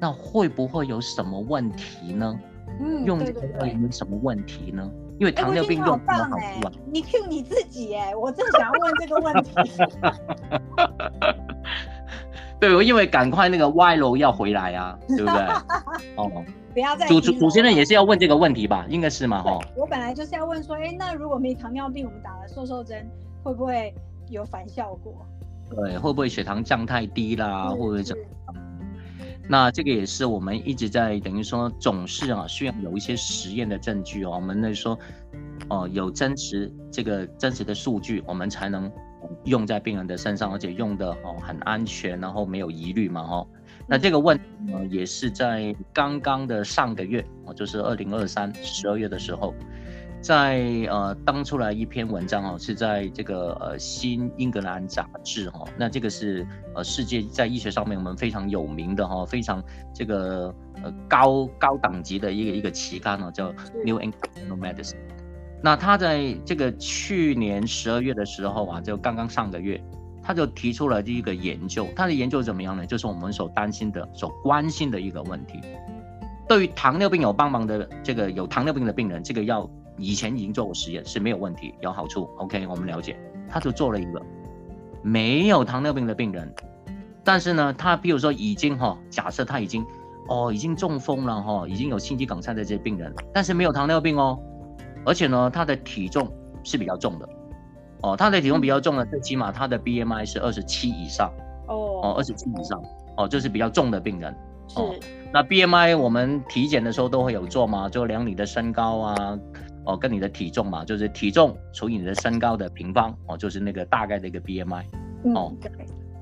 那会不会有什么问题呢？嗯，用这个会有什么问题呢？因为糖尿病用好棒哎，你 Q 你自己哎，我正想要问这个问题。*laughs* 对，我因为赶快那个歪楼要回来啊，*laughs* 对不对？哦，不要再主主主持人也是要问这个问题吧？应该是嘛？哈，我本来就是要问说，哎，那如果没糖尿病，我们打了瘦瘦针，会不会有反效果？对，会不会血糖降太低啦？会不会怎？那这个也是我们一直在等于说总是啊需要有一些实验的证据哦，我们那说哦有真实这个真实的数据，我们才能用在病人的身上，而且用的哦很安全，然后没有疑虑嘛哈。那这个问题呢也是在刚刚的上个月哦，就是二零二三十二月的时候。在呃登出来一篇文章哦，是在这个呃新英格兰杂志哈，那这个是呃世界在医学上面我们非常有名的哈，非常这个呃高高等级的一个一个期刊哦，叫 New England Medicine。那他在这个去年十二月的时候啊，就刚刚上个月，他就提出了第一个研究，他的研究怎么样呢？就是我们所担心的、所关心的一个问题，对于糖尿病有帮忙的这个有糖尿病的病人，这个要。以前已经做过实验是没有问题，有好处。OK，我们了解。他就做了一个没有糖尿病的病人，但是呢，他比如说已经哈，假设他已经哦已经中风了哈，已经有心肌梗塞的这些病人，但是没有糖尿病哦，而且呢，他的体重是比较重的哦，他的体重比较重的，最起码他的 BMI 是二十七以上哦哦，二十七以上哦，这是比较重的病人。哦。那 BMI 我们体检的时候都会有做嘛？就量你的身高啊。哦，跟你的体重嘛，就是体重除以你的身高的平方，哦，就是那个大概的一个 BMI。哦，对。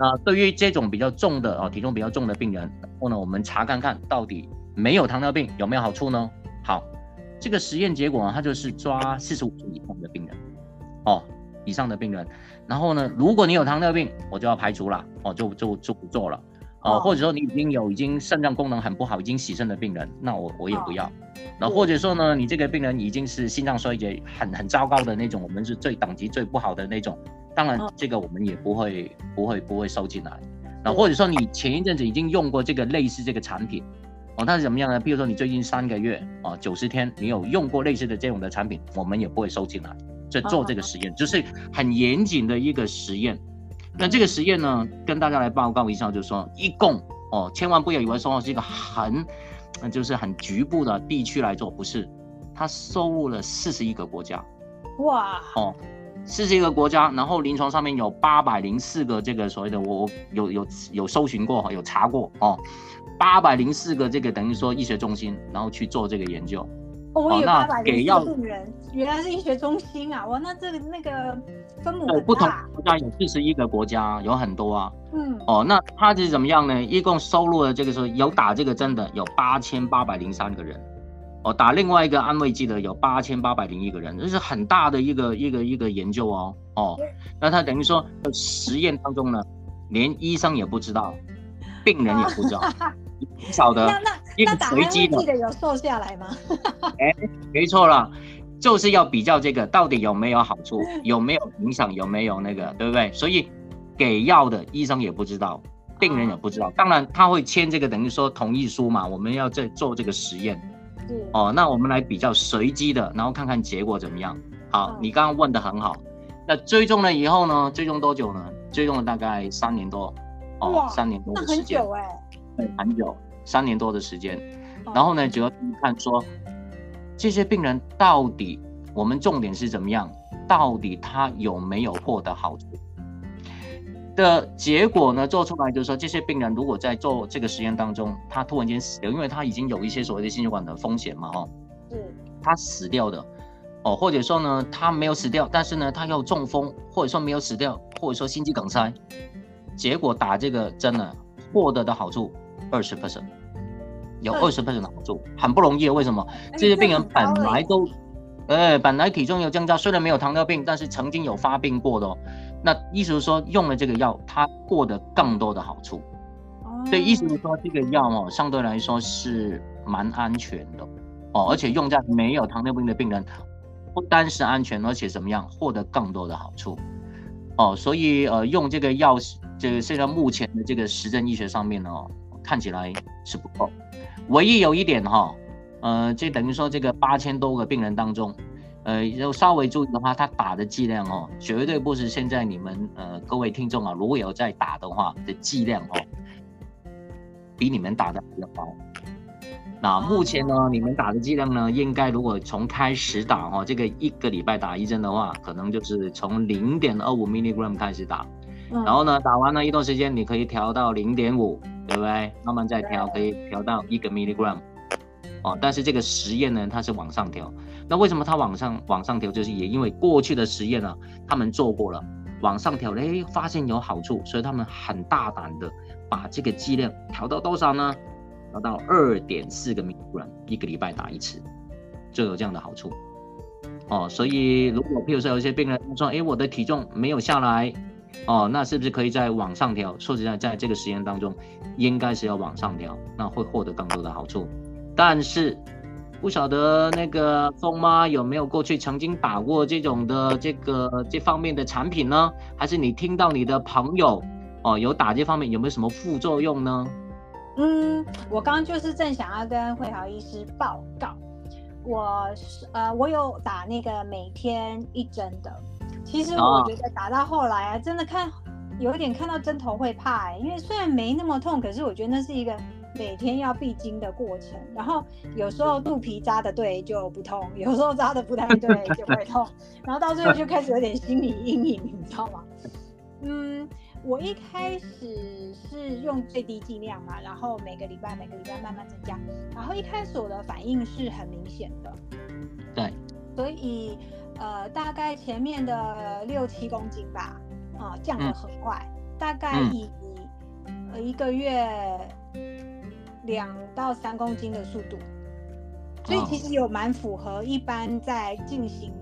那对于这种比较重的哦，体重比较重的病人，然后呢，我们查看看到底没有糖尿病有没有好处呢？好，这个实验结果呢，它就是抓四十五岁以上的病人，哦，以上的病人。然后呢，如果你有糖尿病，我就要排除了，哦，就就就不做了。哦，或者说你已经有已经肾脏功能很不好，已经洗肾的病人，那我我也不要。那或者说呢，你这个病人已经是心脏衰竭很很糟糕的那种，我们是最等级最不好的那种，当然这个我们也不会不会不会收进来。那或者说你前一阵子已经用过这个类似这个产品，哦，它是怎么样呢？比如说你最近三个月啊九十天你有用过类似的这种的产品，我们也不会收进来。在做这个实验，就是很严谨的一个实验。那这个实验呢，跟大家来报告一下，就是说，一共哦，千万不要以为说是一个很，就是很局部的地区来做，不是，它收入了四十一个国家，哇，哦，四十一个国家，然后临床上面有八百零四个这个所谓的，我有有有搜寻过，有查过哦，八百零四个这个等于说医学中心，然后去做这个研究。哦，那给药病人原来是医学中心啊！哇，那这个那个分母不同国家有四十一个国家，有很多啊。嗯，哦，那他是怎么样呢？一共收录了这个时候有打这个针的有八千八百零三个人，哦，打另外一个安慰剂的有八千八百零一个人，这是很大的一个一个一个研究哦。哦，那他等于说实验当中呢，连医生也不知道，病人也不知道，*laughs* 不晓得。那打安随机的慰剂，的有瘦下来吗？*laughs* 哎，没错了，就是要比较这个到底有没有好处，*laughs* 有没有影响，有没有那个，对不对？所以给药的医生也不知道，病人也不知道。当然他会签这个等于说同意书嘛，我们要在做这个实验是哦。那我们来比较随机的，然后看看结果怎么样。好嗯，你刚刚问的很好。那追踪了以后呢？追踪多久呢？追踪了大概三年多，哦哇，三年多的时间。久哎、对很久，三年多的时间。哦然后呢，主要是看说这些病人到底，我们重点是怎么样？到底他有没有获得好处？的结果呢，做出来就是说，这些病人如果在做这个实验当中，他突然间死掉，因为他已经有一些所谓的心血管的风险嘛，哈，是他死掉的，哦，或者说呢，他没有死掉，但是呢，他又中风，或者说没有死掉，或者说心肌梗塞，结果打这个针呢，获得的好处二十 percent，有二十 percent 的好处，很不容易。为什么？哎这些病人本来都，呃，本来体重有增加，虽然没有糖尿病，但是曾经有发病过的哦。那意思是说，用了这个药，他获得更多的好处。哦对，意思是说，这个药哦，相对来说是蛮安全的哦，而且用在没有糖尿病的病人，不单是安全，而且怎么样，获得更多的好处哦。所以呃，用这个药，这个现在目前的这个实证医学上面呢、哦，看起来是不够。唯一有一点哈、呃，就等于说这个八千多个病人当中，呃，要稍微注意的话，他打的剂量哦，绝对不是现在你们呃各位听众啊，如果有在打的话的剂量哦，比你们打的还要高。那目前呢，你们打的剂量呢，应该如果从开始打哦，这个一个礼拜打一针的话，可能就是从零点二五 milligram 开始打，嗯。然后呢，打完了一段时间，你可以调到零点五，对不对？慢慢再调，可以调到一个 milligram。哦，但是这个实验呢，它是往上调。那为什么它往上往上调？就是也因为过去的实验呢，他们做过了，往上调了，哎，发现有好处，所以他们很大胆的把这个剂量调到多少呢？调到二点四个 milligram，一个礼拜打一次，就有这样的好处。哦，所以如果譬如说有些病人说，哎，我的体重没有下来，哦，那是不是可以再往上调？说实在，在这个实验当中，应该是要往上调，那会获得更多的好处。但是不晓得那个风妈有没有过去曾经打过这种的这个这方面的产品呢？还是你听到你的朋友哦有打这方面有没有什么副作用呢？嗯，我刚刚就是正想要跟慧豪医师报告，我是呃，我有打那个每天一针的。其实哦我觉得打到后来啊，真的看有一点看到针头会怕、欸，因为虽然没那么痛，可是我觉得那是一个每天要必经的过程。然后有时候肚皮扎的对就不痛，有时候扎的不太对 *laughs* 就会痛，然后到最后就开始有点心理阴影，你知道吗？嗯，我一开始是用最低剂量嘛，然后每个礼拜每个礼拜慢慢增加，然后一开始我的反应是很明显的，对，所以呃大概前面的六七公斤吧，啊、降得很快，大概嗯。以、呃一个月两到三公斤的速度，所以哦。其实有蛮符合一般在进行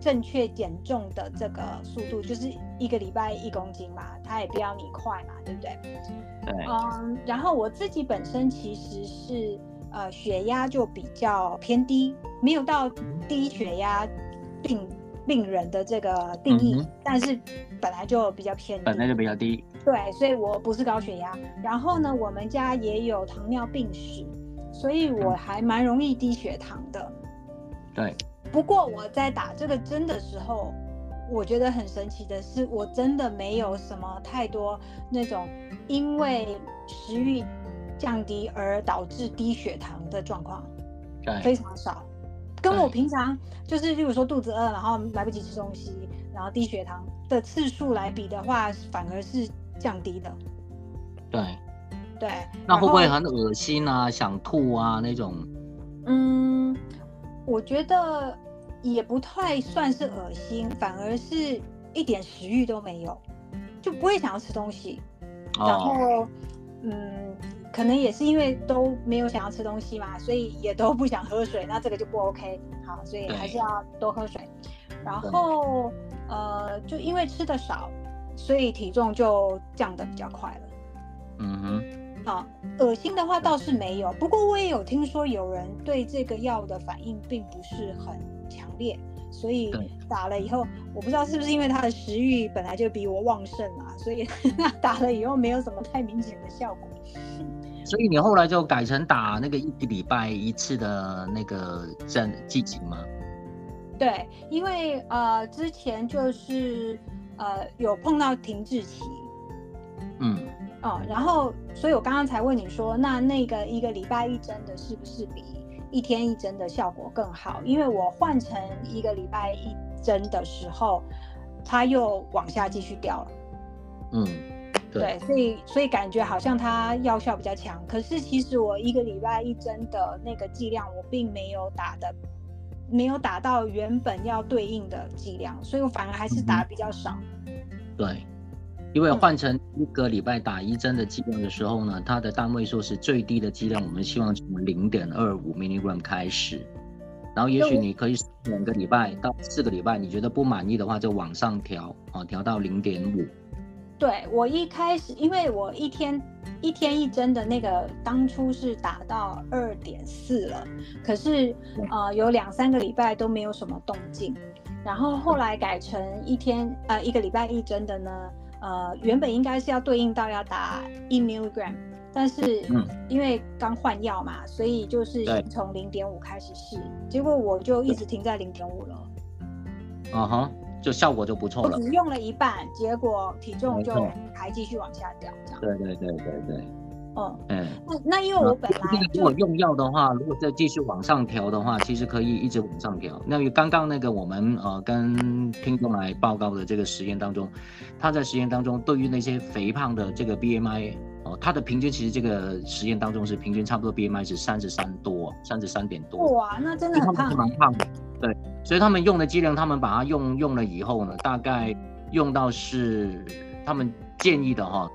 正确减重的这个速度，就是一个礼拜一公斤嘛，它也不要你快嘛，对不对？对，嗯，然后我自己本身其实是呃血压就比较偏低，没有到低血压病病人的这个定义，嗯但是本来就比较偏。本来就比较低，对，所以我不是高血压。然后呢，我们家也有糖尿病史，所以我还蛮容易低血糖的。对，不过我在打这个针的时候，我觉得很神奇的是，我真的没有什么太多那种因为食欲降低而导致低血糖的状况，对，非常少。跟我平常就是，例如说肚子饿，然后来不及吃东西，然后低血糖的次数来比的话，反而是降低的。对，对，那会不会很恶心啊、想吐啊那种？嗯，我觉得也不太算是恶心，反而是一点食欲都没有，就不会想要吃东西。然哦，后，嗯，可能也是因为都没有想要吃东西嘛，所以也都不想喝水，那这个就不 OK。好，所以还是要多喝水。然后，呃，就因为吃的少，所以体重就降得比较快了。嗯哼，好，恶心的话倒是没有，不过我也有听说有人对这个药的反应并不是很强烈，所以打了以后，我不知道是不是因为他的食欲本来就比我旺盛啊，所以 *laughs* 打了以后没有什么太明显的效果。所以你后来就改成打那个一个礼拜一次的那个针剂型吗？对，因为呃之前就是呃有碰到停滞期，嗯。哦，然后，所以我刚刚才问你说，那那个一个礼拜一针的，是不是比一天一针的效果更好？因为我换成一个礼拜一针的时候，它又往下继续掉了。嗯，对，所以所以感觉好像它药效比较强，可是其实我一个礼拜一针的那个剂量，我并没有打的，没有打到原本要对应的剂量，所以我反而还是打比较少。对。因为换成一个礼拜打一针的剂量的时候呢，它的单位数是最低的剂量，我们希望从零点二五 milligram 开始，然后也许你可以两个礼拜到四个礼拜，你觉得不满意的话就往上调啊，调到零点五。对我一开始，因为我一天一天一针的那个当初是打到二点四了，可是呃有两三个礼拜都没有什么动静，然后后来改成一天呃一个礼拜一针的呢。呃，原本应该是要对应到要打一 milligram，但是因为刚换药嘛，所以就是先从零点五开始试，结果我就一直停在零点五了。嗯哼，就效果就不错了。我只用了一半，结果体重就还继续往下掉，这样。对对对对对。嗯，那那因为我本来如果用药的话，如果再继续往上调的话，其实可以一直往上调。那刚刚那个我们呃跟听众来报告的这个实验当中，他在实验当中对于那些肥胖的这个 BMI 哦，他的平均其实这个实验当中是平均差不多 BMI 是三十三多，三十三点多。哇，那真的很胖。蛮胖的，对，所以他们用的剂量，他们把它用用了以后呢，大概用到是他们建议的哈。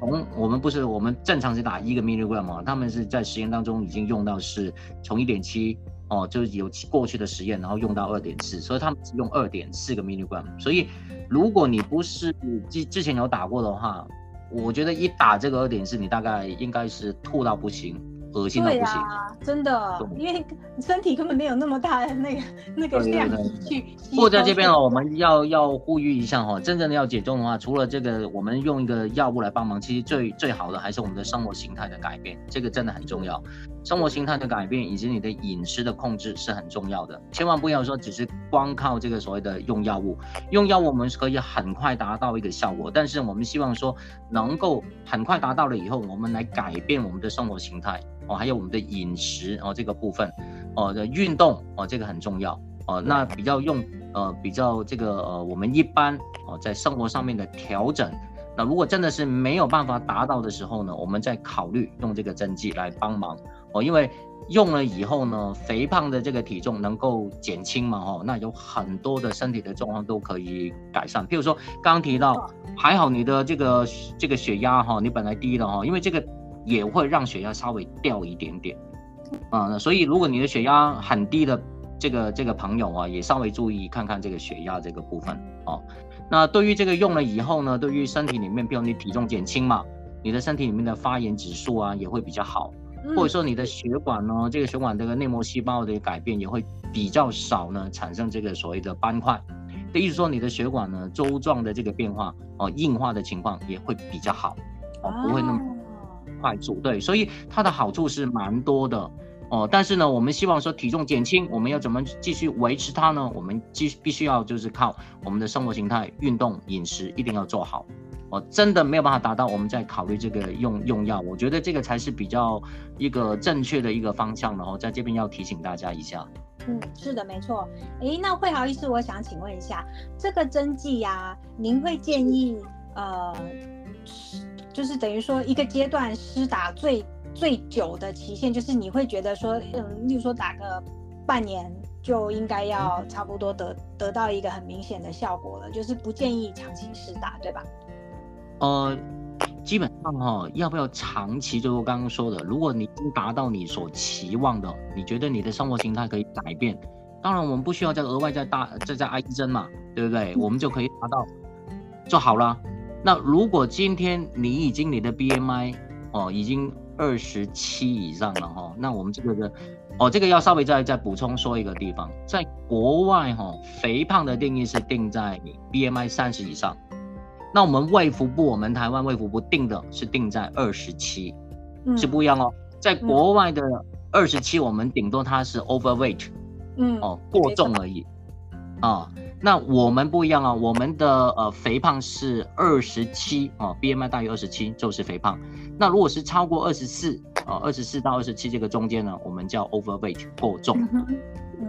从我们不是我们正常是打一个 milligram 嘛，他们是在实验当中已经用到是从一点七哦，就是有过去的实验，然后用到二点四，所以他们是用二点四个 milligram。所以如果你不是之之前有打过的话，我觉得一打这个二点四，你大概应该是吐到不行。恶心到不行，真的，因为身体根本没有那么大的那个 *laughs* 那个量去。不过在这边哦，我们要要呼吁一下哈，真正的要减重的话，除了这个，我们用一个药物来帮忙，其实最最好的还是我们的生活形态的改变，这个真的很重要。生活形态的改变以及你的饮食的控制是很重要的，千万不要说只是光靠这个所谓的用药物，用药物我们可以很快达到一个效果，但是我们希望说能够很快达到了以后，我们来改变我们的生活形态。哦，还有我们的饮食哦，这个部分，哦的运动哦，这个很重要哦。那比较用呃比较这个呃，我们一般哦在生活上面的调整，那如果真的是没有办法达到的时候呢，我们再考虑用这个针剂来帮忙哦。因为用了以后呢，肥胖的这个体重能够减轻嘛，哦，那有很多的身体的状况都可以改善。譬如说刚刚提到，还好你的这个这个血压哈，你本来低的哈，因为这个。也会让血压稍微掉一点点，啊，所以如果你的血压很低的这个这个朋友啊，也稍微注意看看这个血压这个部分哦。那对于这个用了以后呢，对于身体里面，比如你体重减轻嘛，你的身体里面的发炎指数啊也会比较好，或者说你的血管呢，这个血管这个内膜细胞的改变也会比较少呢，产生这个所谓的斑块。的意思说你的血管呢周状的这个变化哦，硬化的情况也会比较好哦，不会那么。快速对，所以它的好处是蛮多的哦。但是呢，我们希望说体重减轻，我们要怎么继续维持它呢？我们继必须要就是靠我们的生活形态、运动、饮食一定要做好哦。真的没有办法达到，我们再考虑这个用用药。我觉得这个才是比较一个正确的一个方向。然后在这边要提醒大家一下。嗯，是的，没错。诶，那慧豪医师，我想请问一下，这个针剂呀，您会建议呃？就是等于说一个阶段施打最最久的期限，就是你会觉得说，嗯，例如说打个半年就应该要差不多得得到一个很明显的效果了，就是不建议长期施打，对吧？呃，基本上哈，要不要长期？就我刚刚说的，如果你已经达到你所期望的，你觉得你的生活形态可以改变，当然我们不需要再额外再打再再挨一针嘛，对不对？我们就可以达到就好了。那如果今天你已经你的 BMI 哦，已经二十七以上了哈。那我们这个的哦，这个要稍微再再补充说一个地方，在国外哈，肥胖的定义是定在 BMI 三十以上。那我们卫福部，我们台湾卫福部定的是定在二十七，是不一样哦。在国外的二十七，我们顶多它是 overweight，嗯，哦，过重而已，啊。那我们不一样啊，我们的呃肥胖是二十七啊，BMI 大于二十七就是肥胖。那如果是超过二十四啊，二十四到二十七这个中间呢，我们叫 overweight 过重。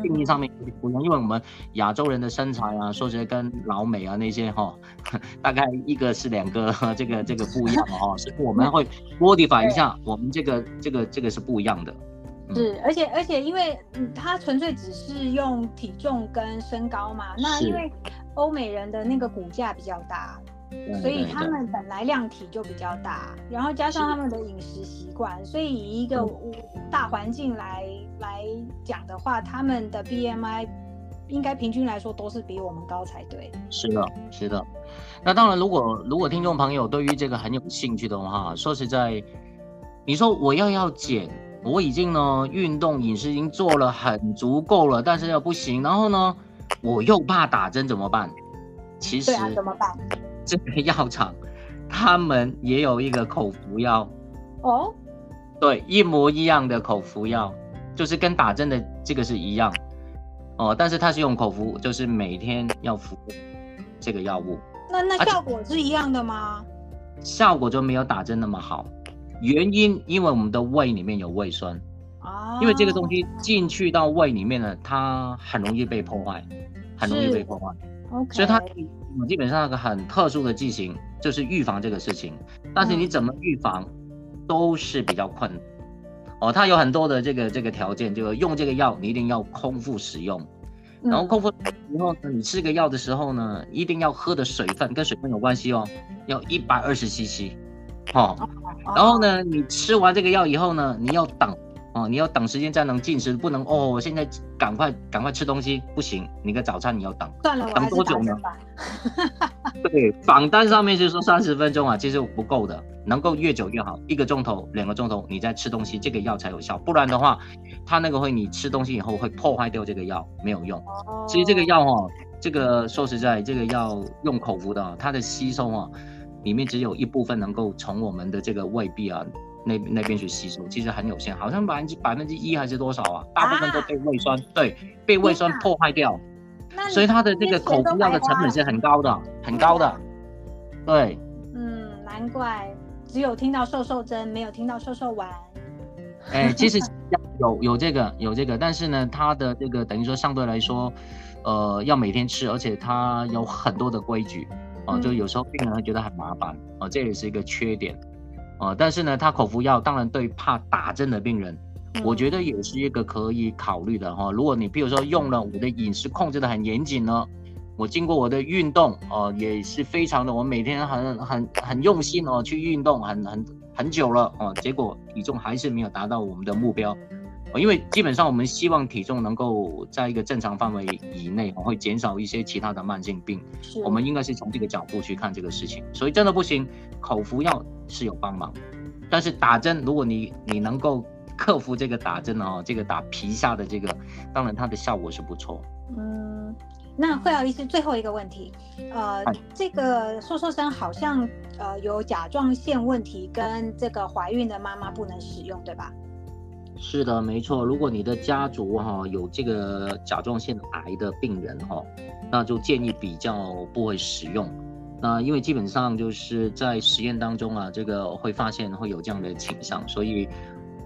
定义上面不一样，因为我们亚洲人的身材啊，说起来跟老美啊那些哈，*laughs* 大概一个是两个 *laughs* 这个这个不一样哦，所以我们会 modify 一下，我们这个这个这个是不一样的。是，而且而且，因为嗯，它纯粹只是用体重跟身高嘛。那因为欧美人的那个骨架比较大，所以他们本来量体就比较大，然后加上他们的饮食习惯，所以以一个大环境来来讲的话，他们的 BMI 应该平均来说都是比我们高才对。是的，是的。那当然，如果如果听众朋友对于这个很有兴趣的话，说实在，你说我要要减。我已经呢运动饮食已经做了很足够了，但是又不行。然后呢，我又怕打针怎么办？其实怎么办？这个药厂他们也有一个口服药哦，对，一模一样的口服药，就是跟打针的这个是一样哦，但是它是用口服，就是每天要服这个药物。那那效果是一样的吗？效果就没有打针那么好。原因，因为我们的胃里面有胃酸，啊，因为这个东西进去到胃里面呢，它很容易被破坏，很容易被破坏，OK，所以它基本上一个很特殊的剂型，就是预防这个事情。但是你怎么预防，都是比较困难，哦，它有很多的这个这个条件，就是用这个药，你一定要空腹使用，然后空腹以后呢，你吃个药的时候呢，一定要喝的水分跟水分有关系哦，要一百二十 CC。哦，然后呢，你吃完这个药以后呢，你要等哦，你要等时间才能进食，不能哦，我现在赶快赶快吃东西，不行，你的早餐你要等，等多久呢？*laughs* 对，榜单上面就说三十分钟啊，其实不够的，能够越久越好，一个钟头、两个钟头你再吃东西，这个药才有效，不然的话，它那个会你吃东西以后会破坏掉这个药，没有用。其实这个药哦，这个说实在，这个药用口服的，它的吸收啊。里面只有一部分能够从我们的这个胃壁啊那那边去吸收，其实很有限，好像百分之百分之一还是多少啊？大部分都被胃酸对被胃酸破坏掉，所以它的这个口服药的成本是很高的，很高的。对，嗯，难怪只有听到瘦瘦针，没有听到瘦瘦丸。哎，其实有有这个有这个，但是呢，它的这个等于说相对来说，呃，要每天吃，而且它有很多的规矩。哦，就有时候病人会觉得很麻烦，哦，这也是一个缺点，哦，但是呢，他口服药当然对怕打针的病人，我觉得也是一个可以考虑的哈。如果你比如说用了我的饮食控制的很严谨呢，我经过我的运动，哦，也是非常的，我每天很很很用心哦去运动，很很很久了哦，结果体重还是没有达到我们的目标。因为基本上我们希望体重能够在一个正常范围以内，会减少一些其他的慢性病。我们应该是从这个角度去看这个事情。所以真的不行，口服药是有帮忙，但是打针，如果你你能够克服这个打针哦，这个打皮下的这个，当然它的效果是不错。嗯，那会有一些最后一个问题，呃，这个瘦瘦身好像呃有甲状腺问题，跟这个怀孕的妈妈不能使用，对吧？是的，没错。如果你的家族哈有这个甲状腺癌的病人哈，那就建议比较不会使用。那因为基本上就是在实验当中啊，这个会发现会有这样的倾向，所以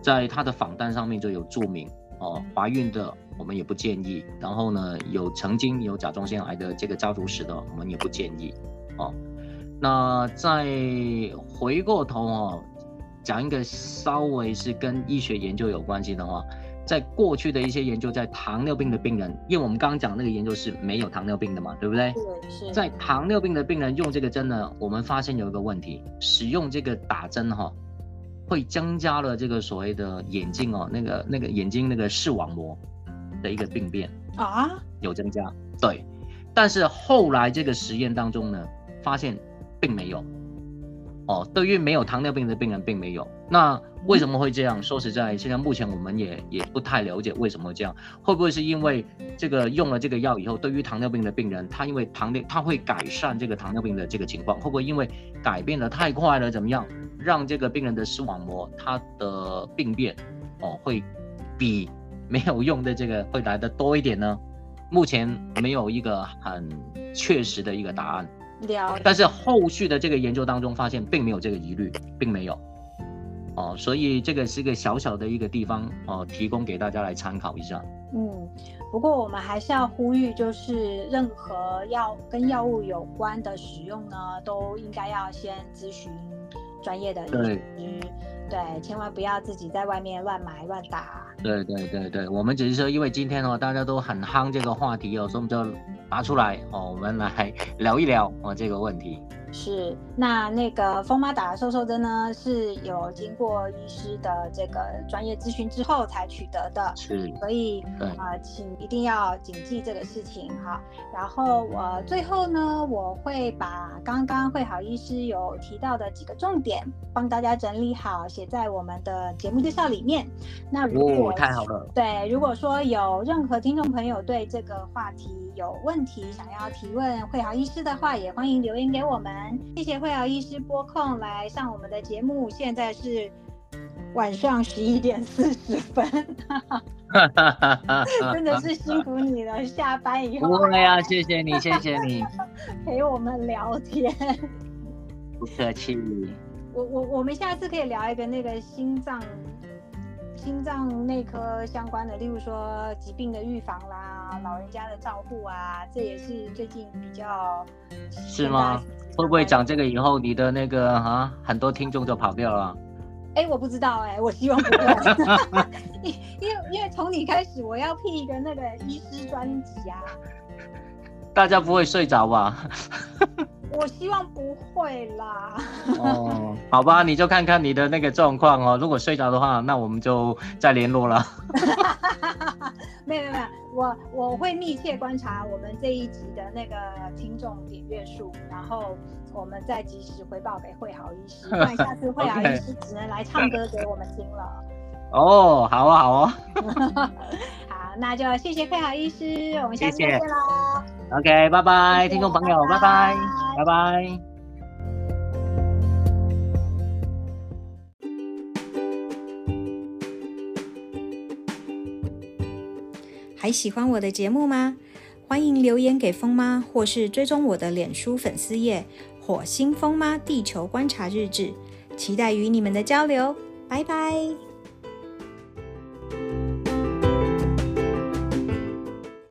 在他的访单上面就有注明哦，怀孕的我们也不建议。然后呢，有曾经有甲状腺癌的这个家族史的，我们也不建议哦。那再回过头哦。讲一个稍微是跟医学研究有关系的话，在过去的一些研究，在糖尿病的病人，因为我们刚刚讲那个研究是没有糖尿病的嘛，对不对？在糖尿病的病人用这个针呢，我们发现有一个问题，使用这个打针哈，会增加了这个所谓的眼睛哦，那个那个眼睛那个视网膜的一个病变啊，有增加，对，但是后来这个实验当中呢，发现并没有。哦，对于没有糖尿病的病人并没有。那为什么会这样？说实在，现在目前我们也也不太了解为什么会这样。会不会是因为这个用了这个药以后，对于糖尿病的病人，他因为糖尿，他会改善这个糖尿病的这个情况？会不会因为改变的太快了，怎么样，让这个病人的视网膜它的病变哦会比 *laughs* 没有用的这个会来的多一点呢？目前没有一个很确实的一个答案。了，但是后续的这个研究当中发现，并没有这个疑虑，并没有，哦，所以这个是一个小小的一个地方哦，提供给大家来参考一下。嗯，不过我们还是要呼吁，就是任何药跟药物有关的使用呢，都应该要先咨询专业的医师，对，千万不要自己在外面乱买乱打。对对对对，我们只是说，因为今天哦，大家都很夯这个话题哦，所以我们就。拿出来哦，我们来聊一聊哦这个问题。是，那那个疯妈打的瘦瘦针呢，是有经过医师的这个专业咨询之后才取得的，是，所以呃，请一定要谨记这个事情哈。然后我最后呢，我会把刚刚会好医师有提到的几个重点，帮大家整理好，写在我们的节目介绍里面。那如果太好了，对，如果说有任何听众朋友对这个话题有问题，想要提问会好医师的话，也欢迎留言给我们。谢谢慧瑶医师拨空来上我们的节目，现在是晚上十一点四十分，*laughs* 真的是辛苦你了。下班以后，不会啊，谢谢你，谢谢你 *laughs* 陪我们聊天，不客气。我我我们下次可以聊一个那个心脏。心脏内科相关的，例如说疾病的预防啦，老人家的照护啊，这也是最近比较是吗？会不会讲这个以后，你的那个啊，很多听众就跑掉了？哎，我不知道哎，我希望不会，*laughs* 因因为因为从你开始，我要辟一个那个医师专辑啊，大家不会睡着吧？我希望不会啦。哦，*laughs* 好吧，你就看看你的那个状况哦。如果睡着的话，那我们就再联络了。*laughs* 没有没有没有，我我会密切观察我们这一集的那个听众点阅数，然后我们再及时回报给慧豪医师。那下次慧豪医师只能来唱歌给我们听了。哦，好啊，好啊。*laughs* 好，那就谢谢慧豪医师，我们下次见喽。OK，拜拜，听众朋友，拜拜，拜拜。还喜欢我的节目吗？欢迎留言给风妈，或是追踪我的脸书粉丝页“火星风妈地球观察日志”，期待与你们的交流。拜拜。